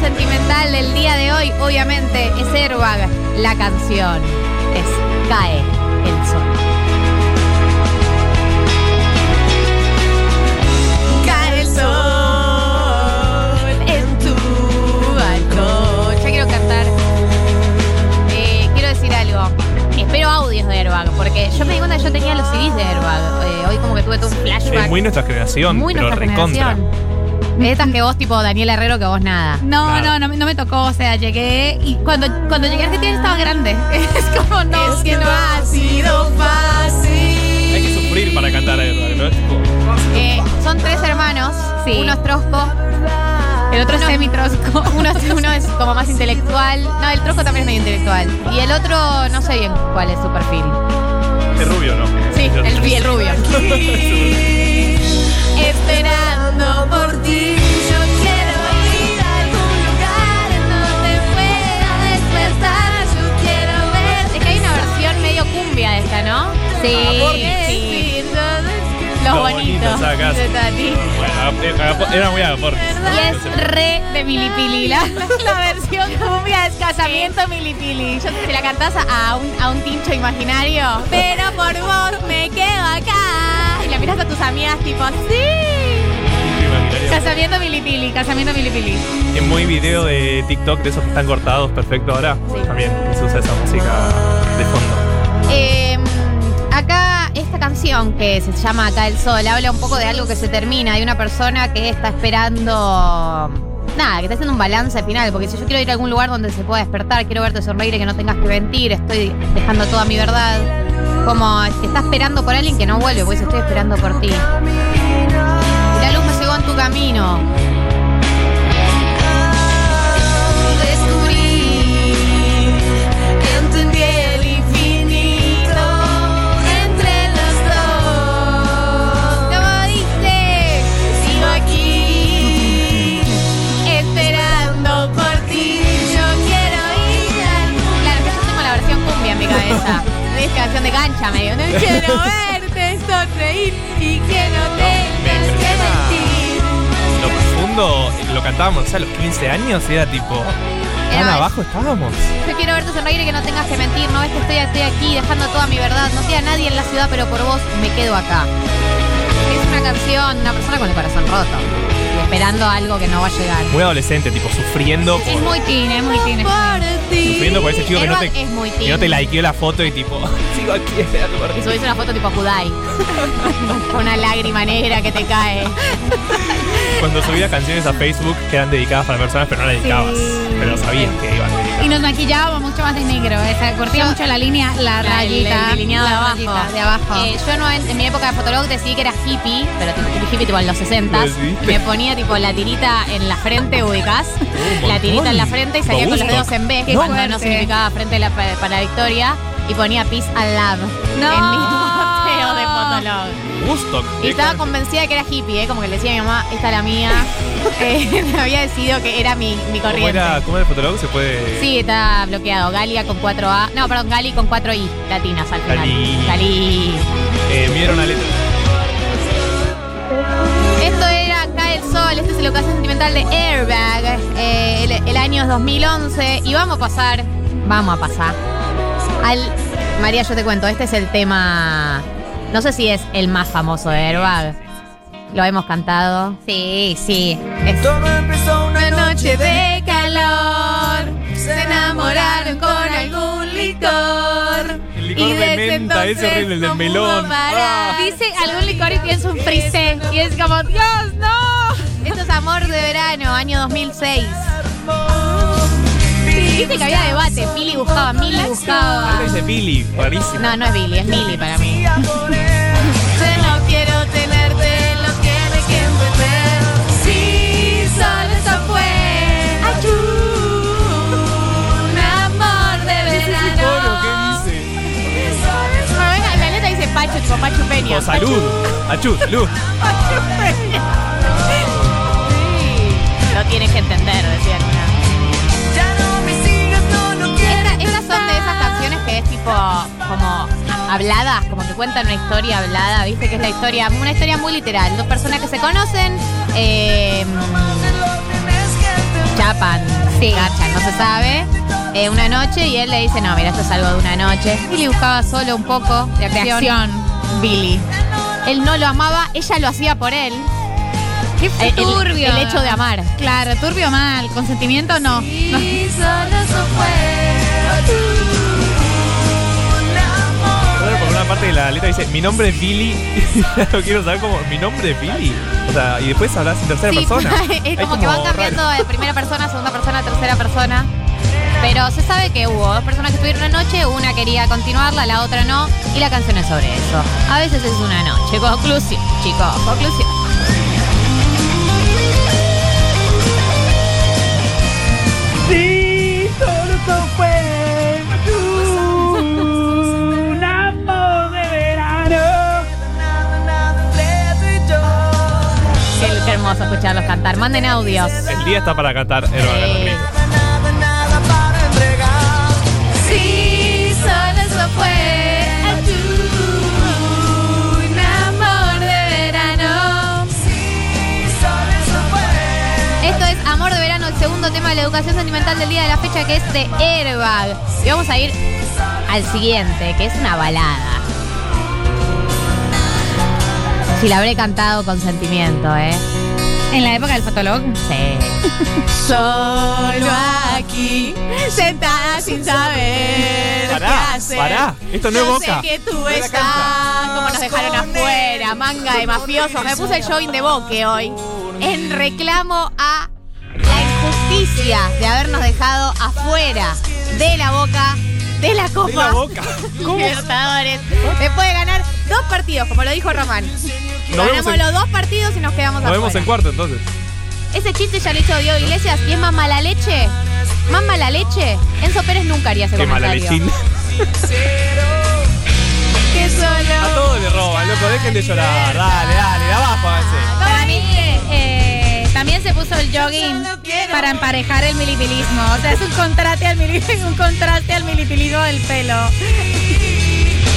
sentimental del día de hoy, obviamente, es Airbag. La canción es Cae el Sol. Cae el sol en tu balcón. Ya quiero cantar. Eh, quiero decir algo. Espero audios de Airbag, porque yo me di cuenta que yo tenía los CDs de Airbag. Eh, hoy como que tuve todo un flashback. Es muy nuestra generación, Muy pero nuestra recontra. generación. De estas que vos, tipo Daniel Herrero, que vos nada. No, no, no, me- no me tocó. O sea, llegué y cuando, cuando llegué a Argentina estaba grande. Es como, no, Es que no ha sido fácil. Hay que sufrir para cantar Airbag, ¿no? Es tipo, Eh, son tres hermanos. Sí. Uno es trosco. El otro es semi-trosco. Uno, uno es como más intelectual. No, el trosco también es medio intelectual. Y el otro, no sé bien cuál es su perfil. es rubio, ¿no? Sí, el, el rubio. Esperando ¿no? Sí, sí. Los Los bonitos. bonitos, acá. de Tati. Bueno, eh, agapo- era muy aporte. Y es re de Milipili. La, la versión cumbia es casamiento Milipili. Yo, si la cantás a un, a un tincho imaginario, pero por vos me quedo acá. Y la miras a tus amigas tipo, sí. Casamiento Milipili, casamiento Milipili. Es muy video de TikTok de esos que están cortados perfecto ahora. Sí. También se usa esa música de fondo. Eh, esta canción que se llama Acá el Sol habla un poco de algo que se termina, de una persona que está esperando... Nada, que está haciendo un balance final, porque si yo quiero ir a algún lugar donde se pueda despertar, quiero verte sonreír y que no tengas que mentir, estoy dejando toda mi verdad. Como que está esperando por alguien que no vuelve, pues estoy esperando por ti. Y la luz me llegó en tu camino. Es canción de cancha medio. No quiero verte sonreír y que no tengas que mentir. Lo profundo, lo cantábamos, o sea, a los 15 años era tipo. ¿Tan abajo estábamos? Yo quiero verte sonreír y que no tengas que mentir. No ves que estoy, estoy aquí dejando toda mi verdad. No queda nadie en la ciudad, pero por vos me quedo acá. Una canción, una persona con el corazón roto. Y esperando algo que no va a llegar. Muy adolescente, tipo sufriendo por, Es muy teen, es muy teen. es muy teen. sufriendo por ese chico que no, te, es muy que no te likeó la foto y tipo, sigo aquí esperando por Y subís una foto tipo Judai. Con una lágrima negra que te cae. Cuando subías canciones a Facebook que eran dedicadas para personas, pero no las dedicabas. Pero sabías que iban dedicadas. Y nos maquillábamos mucho más de negro. Esa, cortía Yo- mucho la línea, la, La- rayita. el delineado de abajo. rayita de abajo. Eh, yo no en, en mi época de fotolog decidí que era hippie, pero hippie, hippie tipo en los 60 ¿Lo decidiste? Me ponía tipo la tirita en la frente, ubicás. un la tirita en la frente y salía con los dedos en B, que Qué cuando no significaba frente la- para, para la victoria. Y ponía peace and love No. en mi Woodstock. Y estaba convencida de que era hippie, ¿eh? como que le decía a mi mamá, esta es la mía. Eh, me había decidido que era mi, mi ¿Cómo corriente. era, ¿Cómo era el fotolog? Se puede. Sí, está bloqueado. Galia con 4A. No, perdón, Gali con 4I latinas al final. Gali. Gali. Eh, vieron letra. Esto era Cae el Sol, este es el ocasión sentimental de Airbag. Eh, el, el año es 2011 y vamos a pasar, vamos a pasar al... María, yo te cuento, este es el tema, no sé si es el más famoso de Airbag. Lo hemos cantado. Sí, sí. Es Todo empezó una noche de calor, se enamoraron con algún licor. El licor de menta, ese horrible, el del melón. Ah. Dice algún licor y pienso un frisé. Y es como, Dios, no. Esto es amor de verano, año 2006. Dice que había debate. Pili buscaba, Mili buscaba. Algo es de Billy, rarísimo. No, no es Billy, es Mili para mí. Yo no quiero tenerte, lo tiene que entender. Sí, solo eso fue. Achú, un amor de verano. ¿qué dice? La letra dice Pacho, tipo Pacho Peña. Oh, salud. Achú, salud. Sí. Lo tienes que entender, decía alguna. Estas son de esas canciones que es tipo como habladas, como que cuentan una historia hablada, viste que es la historia, una historia muy literal, dos personas que se conocen, eh, escapan, Sí. garchan, no se sabe. eh, una noche y él le dice, no, mira, esto es algo de una noche. Billy buscaba solo un poco de acción. Billy. Él no lo amaba, ella lo hacía por él. Qué El, el- turbio. el hecho de amar. Claro, turbio mal. Consentimiento no. por una parte de la letra dice, mi nombre es Billy. No quiero saber cómo, mi nombre es Billy. O sea, y después hablas en tercera Sí, persona. es como que van cambiando de primera persona, segunda persona, tercera persona. Pero se sabe que hubo dos personas que estuvieron una noche, una quería continuarla, la otra no, y la canción es sobre eso. A veces es una noche. Conclusión, chicos, conclusión. Fue un amor de verano. Qué, hermoso escucharlos cantar. Manden audios. El día está para cantar. Sí, segundo tema de la educación sentimental del día de la fecha, que es de Airbag. Y vamos a ir al siguiente, que es una balada. Si la habré cantado con sentimiento, ¿eh? En la época del fotolog. Sí. Solo aquí, sentada sin saber Pará, qué hacer. pará, esto no es Yo Boca. sé que tú No estás, como nos dejaron afuera, manga de mafiosos. Me puse el jogging de boque hoy en reclamo a de habernos dejado afuera de la boca de la Copa De la. Libertadores. Después de ganar dos partidos, como lo dijo Román. Ganamos en- los dos partidos y nos quedamos Nos afuera. vemos en cuarto entonces. Ese chiste ya lo hizo Diego Iglesias y es más mala leche. Más mala leche. Enzo Pérez nunca haría ese Qué mala comentario. lechín. Que A solo. todos le roban, loco, dejen de llorar. Dale, dale, de abajo a. Para mí, eh, se puso el jogging para emparejar el milipilismo. O sea, es un contraste al, mili- un contraste al milipilismo del pelo.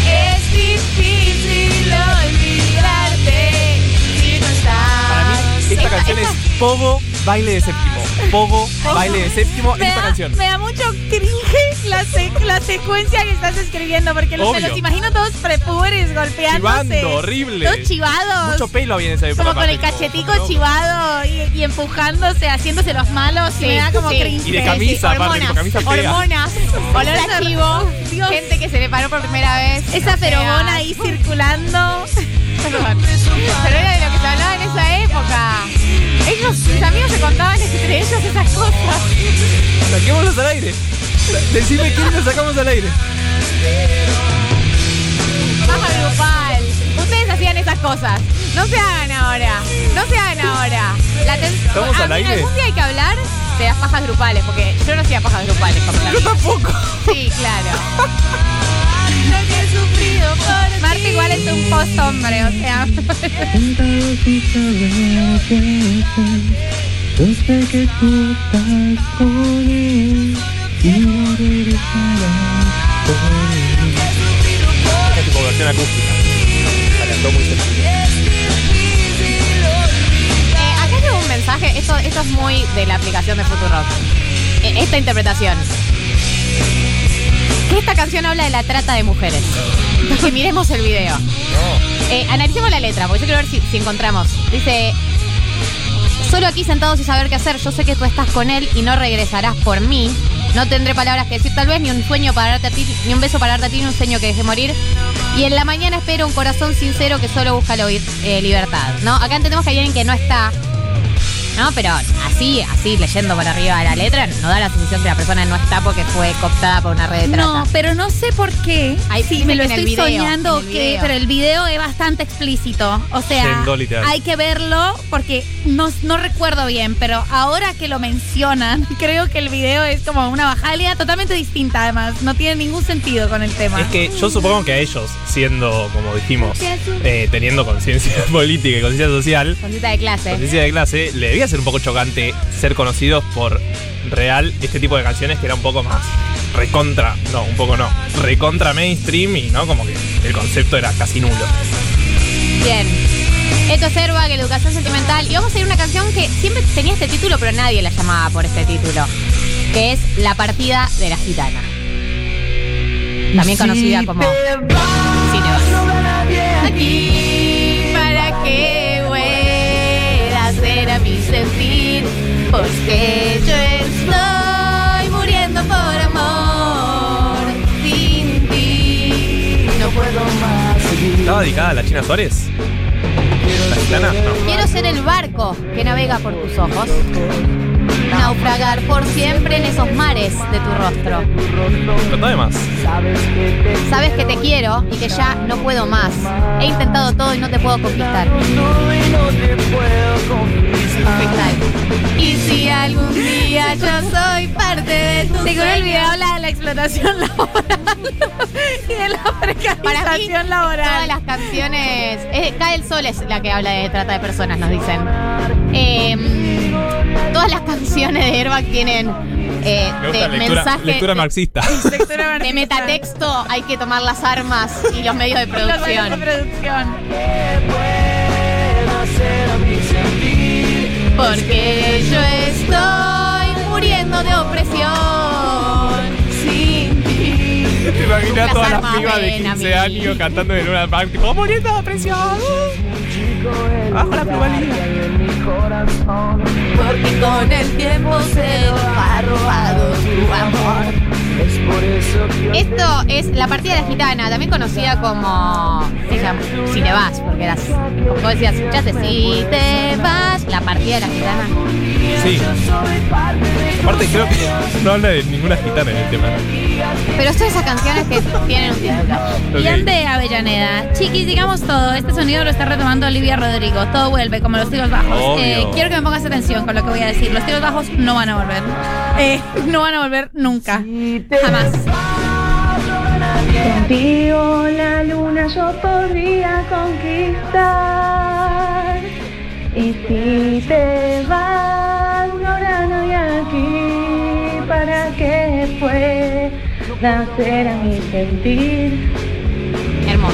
Es difícil olvidarte si no estás. Para mí, esta canción es Pogo Baile de Séptimo. Pogo Baile de Séptimo Me esta da, canción. me da mucho cringe la, se- la secuencia que estás escribiendo, porque los- me Obvio. los imagino todos prepubres golpeándose. Chivando, horrible. Todos chivados. Mucho pelo había en esa época. como con el cachetico como- chivado y, y empujándose, haciéndose los malos. y me da como sí. cringe. Y de camisa, aparte, hormonas, con camisa fea. hormonas, olor a chivo, Dios. gente que se le paró por primera vez. Esa feromona ahí circulando. Perdón. Pero era de lo que se hablaba en esa época. Ellos, mis amigos se contaban entre ellos esas cosas. Saquémoslos al aire. Decime quién lo sacamos al aire. Baja grupal. Ustedes hacían esas cosas. No se hagan ahora. No se hagan ahora. La ten- ¿Estamos A al mí aire? Algún día hay que hablar de las pajas grupales, porque yo no hacía pajas grupales Yo tampoco. Sí, claro. Marta igual es un post hombre, o sea. Que tú estás con él acústica. Tengo un mensaje, esto, esto es muy de la aplicación de Futurock. Eh, esta interpretación. Esta canción habla de la trata de mujeres. Que miremos el video. Eh, analicemos la letra, porque yo quiero ver si, si encontramos. Dice, solo aquí sentados y saber qué hacer, yo sé que tú estás con él y no regresarás por mí. No tendré palabras que decir tal vez, ni un sueño para darte a ti, ni un beso para darte a ti, ni un sueño que deje morir. Y en la mañana espero un corazón sincero que solo busca la oír- eh, libertad. ¿no? Acá entendemos que hay alguien que no está. ¿No? Pero así, así, leyendo por arriba de la letra, no da la sensación que la persona no está porque fue cooptada por una red de trata. No, pero no sé por qué. Si dice me lo que estoy video, soñando video. pero el video es bastante explícito. O sea, hay que verlo porque no, no recuerdo bien, pero ahora que lo mencionan, creo que el video es como una bajalia totalmente distinta además. No tiene ningún sentido con el tema. Es que yo supongo que a ellos, siendo, como dijimos, eh, teniendo conciencia política y conciencia social, Concita de clase. conciencia de clase, le debía ser un poco chocante ser conocidos por real este tipo de canciones que era un poco más recontra, no, un poco no, recontra mainstream y no como que el concepto era casi nulo. Bien. Esto es Airbag, Educación Sentimental. Y vamos a ir a una canción que siempre tenía este título, pero nadie la llamaba por este título. Que es La partida de la gitana. También conocida como Cinebas. Aquí para que pueda hacer a mi sentir. Porque yo ¿Estaba dedicada a la China Suárez? ¿La. Quiero ser el barco que navega por tus ojos. Naufragar por siempre en esos mares de tu rostro. Contame de más. Sabes que te quiero y que ya no puedo más. He intentado todo y no te puedo conquistar. Y si algún día yo soy parte de tu Seguro el video habla de la explotación laboral y de la Para mí, precarización todas laboral. las canciones. eh, Cae el sol es la que habla de trata de personas, nos dicen. Eh, todas las canciones de Airbag tienen eh, Me gusta de lectura, mensaje. lectura de- marxista. Lectura de metatexto hay que tomar las armas y los medios de Los medios de producción. Porque yo estoy muriendo de opresión ti. Te imaginas Las todas las pibas de ven a 15 mí. años cantando en una bank, tipo, muriendo de presión. Bajo la pluralidad. Porque con el tiempo se va robado tu amor. Esto es la partida de la gitana, también conocida como se llama, Si te vas, porque eras, como vos decías, escuchaste Si te vas, la partida de la gitana. Sí. Aparte, creo que no habla de ninguna gitana en el tema. Pero son esas canciones que tienen un título. Ok. Bien de Avellaneda. Chiquis, digamos todo. Este sonido lo está retomando Olivia Rodrigo. Todo vuelve, como los tiros bajos. Eh, quiero que me pongas atención con lo que voy a decir. Los tiros bajos no van a volver. Eh, no van a volver nunca. Jamás. Contigo la luna yo podría conquistar. Y si te vas, ahora no hay aquí para que pueda hacer a mi sentir. Hermoso.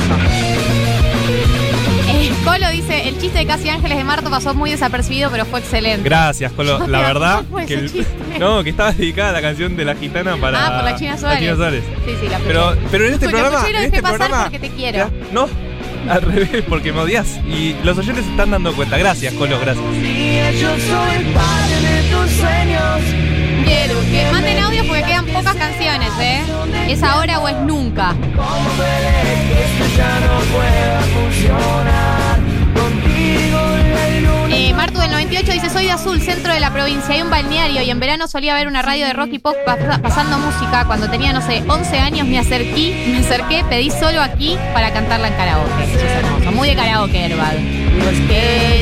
Eh, Colo dice, el chiste de Casi Ángeles de Marto pasó muy desapercibido, pero fue excelente. Gracias, Colo. No, La verdad ¿cómo fue que el- chiste? No, que estaba dedicada a la canción de la gitana para ah, por la China Suárez. La China Suárez. Sí, sí, la escuché. Pero, pero en este programa, escuché y lo en este pasar programa, porque te quiero. Ya, no, al revés, porque me odias y los oyentes se están dando cuenta. Gracias, Colo, gracias. Quiero que manden audio porque quedan pocas canciones, ¿eh? Es ahora o es nunca. Eh, Martu del 98 dice, soy de Azul, centro de la provincia, hay un balneario y en verano solía ver una radio de rock y pop pas- pasando música. Cuando tenía, no sé, 11 años me acerqué, me acerqué, pedí solo aquí para cantarla en karaoke. Muy de karaoke, Herbal.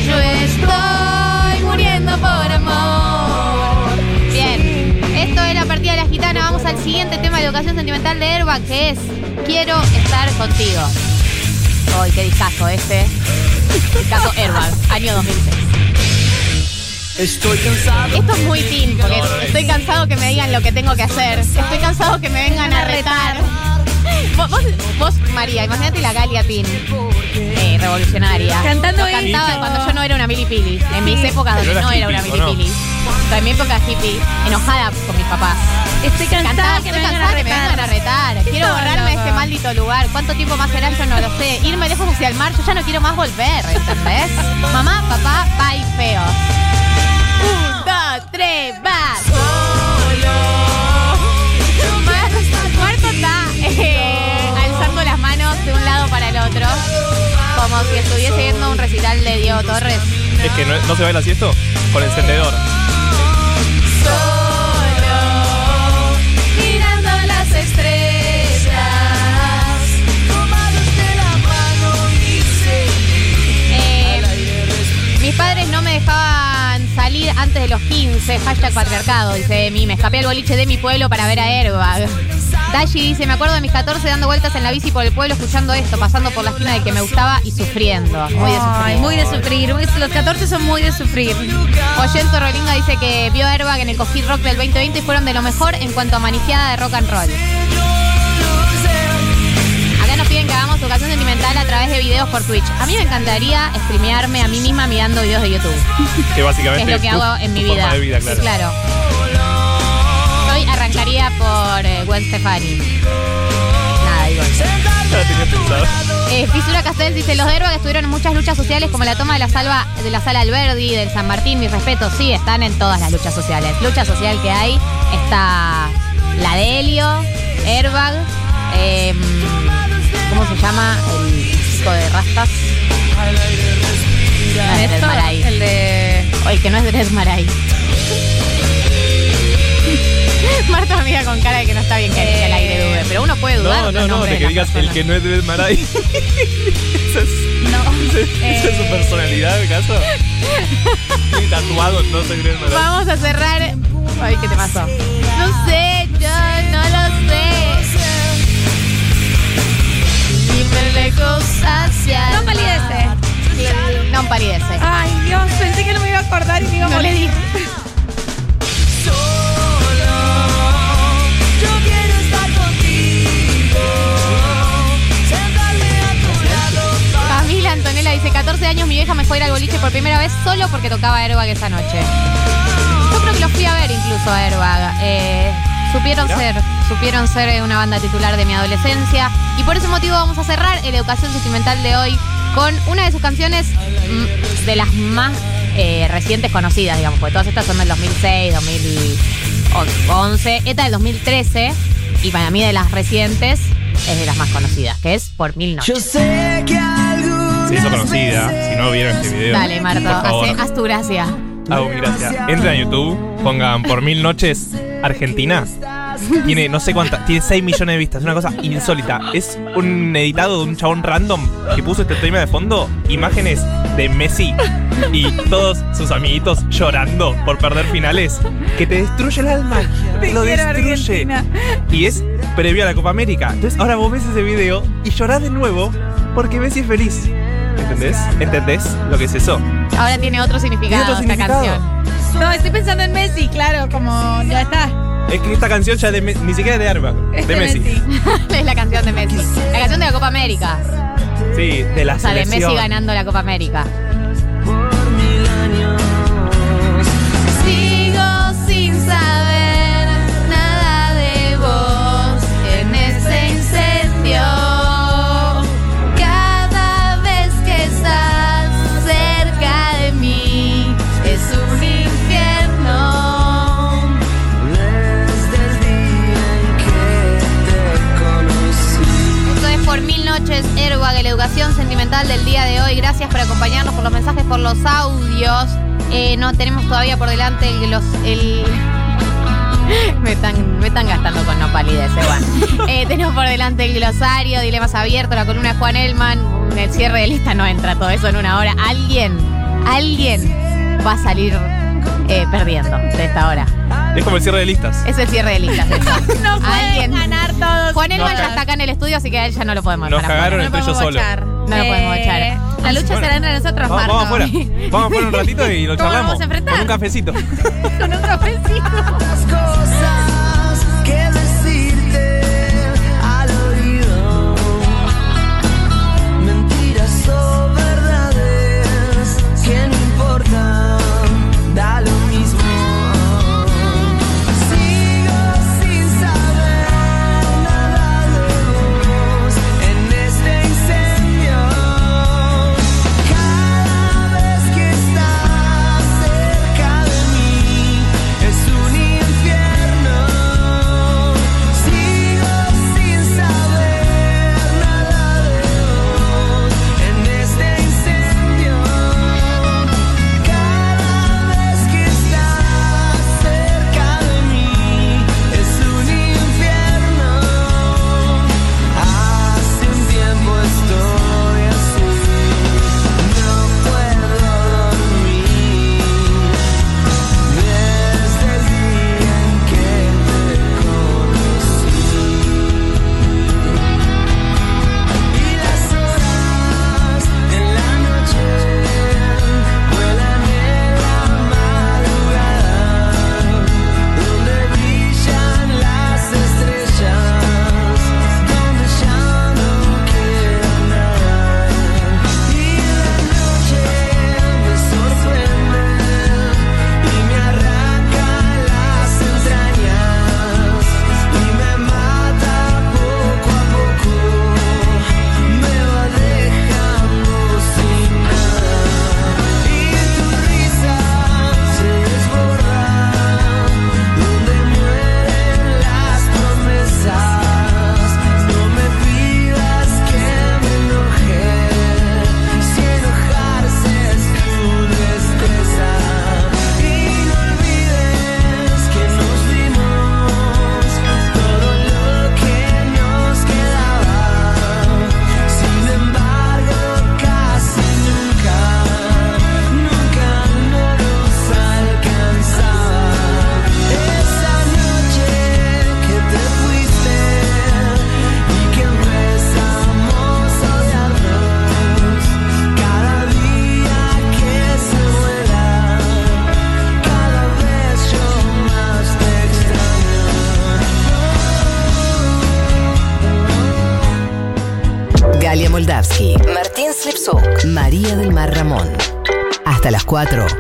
Yo estoy muriendo por amor. Bien, esto es la partida de la gitana. Vamos al siguiente tema de educación sentimental de Herba, que es Quiero estar contigo. Ay, qué discazo este. Discazo Airbag, año 2006. Estoy cansado. Esto es muy teen, porque estoy cansado que me digan lo que tengo que hacer. Estoy cansado que me vengan a retar. Vos, vos, vos, María, imagínate la Galia teen eh, revolucionaria. Cantando Lo cantaba esto. cuando yo no era una milipili. En mis épocas donde era no era una milipili. O sea, en mi época hippie, enojada con mis papás. Estoy cansada Cantaba, que estoy me vengan cansada a que me vengan a retar. Quiero borrarme de este maldito lugar. ¿Cuánto tiempo más será? Yo no lo sé. Irme lejos hacia el mar, yo ya no quiero más volver, ¿entendés? Mamá, papá, bye, feo. Tres, va. Mar- Marco está eh, alzando las manos de un lado para el otro. Como si estuviese viendo un recital de Diego Torres. Es que no, no se baila así esto con encendedor. Salir antes de los 15, hashtag patriarcado, dice Emi. Me escapé al boliche de mi pueblo para ver a Airbag. Dashi dice, me acuerdo de mis 14 dando vueltas en la bici por el pueblo escuchando esto, pasando por la esquina del que me gustaba y sufriendo. Muy de Ay, sufrir. muy de sufrir. Los 14 son muy de sufrir. Oyento Rolinga dice que vio a Airbag en el Coffee Rock del 2020 y fueron de lo mejor en cuanto a manijeada de rock and roll. Piden que hagamos educación sentimental a través de videos por Twitch. A mí me encantaría streamearme a mí misma mirando videos de YouTube. Que Que básicamente es lo que hago en mi forma vida. de vida, Sí, claro. claro. Hoy arrancaría por eh, Gwen Stefani. Nada, digo. Tenía pensado. Eh, Fisura Castel dice, los de Airbag estuvieron en muchas luchas sociales como la toma de la, salva, de la sala Alberdi, del San Martín, mi respeto, sí, están en todas las luchas sociales. Lucha social que hay está la de Helio, Airbag, eh, ¿cómo se llama? El chico de rastas. No Dred Esto, Maray. el de. O el que no es Dred Maray. Marta mira con cara de que no está bien que que al aire dude, pero uno puede dudar. No, no, no, de que digas el que no es de Maray. esa es, No. esa es su Eh, personalidad, ¿acaso? Tiene tatuado, no se Maray. Vamos a cerrar. Ay, ¿qué te pasó? No sé, No palidece. No palidece. Ay, Dios, pensé que no me iba a acordar y me iba a No le morir. di. Yo quiero estar contigo, sentarme a tu lado. Camila Antonella dice: 14 años, mi vieja me fue a ir al boliche por primera vez solo porque tocaba Airbag esa noche. Yo creo que lo fui a ver incluso a Airbag. Eh, supieron Mirá. ser, supieron ser eh, una banda titular de mi adolescencia. Y por ese motivo vamos a cerrar el Educación Sentimental de hoy con una de sus canciones mm, de las más eh, recientes conocidas, digamos, porque todas estas son del 2006, 2011. Esta del 2013, y para mí de las recientes, es de las más conocidas, que es Por Mil Noches. Yo sé que Se hizo conocida. Si no vieron este video. Dale, Marto, haz tu gracia. Hago mi gracia. Entren a YouTube, pongan por mil noches Argentina. Tiene no sé cuántas, tiene 6 millones de vistas, es una cosa insólita. Es un editado de un chabón random que puso este tema de fondo, imágenes de Messi y todos sus amiguitos llorando por perder finales, que te destruye el alma, te lo destruye. Argentina. Y es previo a la Copa América. Entonces ahora vos ves ese video y llorás de nuevo porque Messi es feliz. ¿Entendés? ¿Entendés lo que es eso? Ahora tiene otro significado, Tiene otro esta significado. canción. No, estoy pensando en Messi, claro, como ya está. Es que esta canción ya de ni siquiera es de Arba, Es de Messi. es la canción de Messi. La canción de la Copa América. Sí, de la O sea, de selección. Messi ganando la Copa América. La educación sentimental del día de hoy. Gracias por acompañarnos, por los mensajes, por los audios. Eh, no tenemos todavía por delante el, los, el me están, me están gastando con no palidez, eh, bueno. Eh, tenemos por delante el glosario, dilemas abiertos, la columna de Juan Elman. El cierre de lista no entra todo eso en una hora. Alguien, alguien va a salir eh, perdiendo de esta hora. Es como el cierre de listas. Es el cierre de listas. eso. No pueden Alguien. ganar todos. Juan Elman ya está acá en el estudio, así que a él ya no lo podemos Nos dejar cagaron afuera. entre ellos solos. No lo podemos echar. La lucha Bueno. será entre nosotros, Vamos, Marco. vamos afuera. Vamos afuera un ratito y lo ¿Cómo charlamos. vamos a enfrentar? Con un cafecito. Con un cafecito. 4. 1990.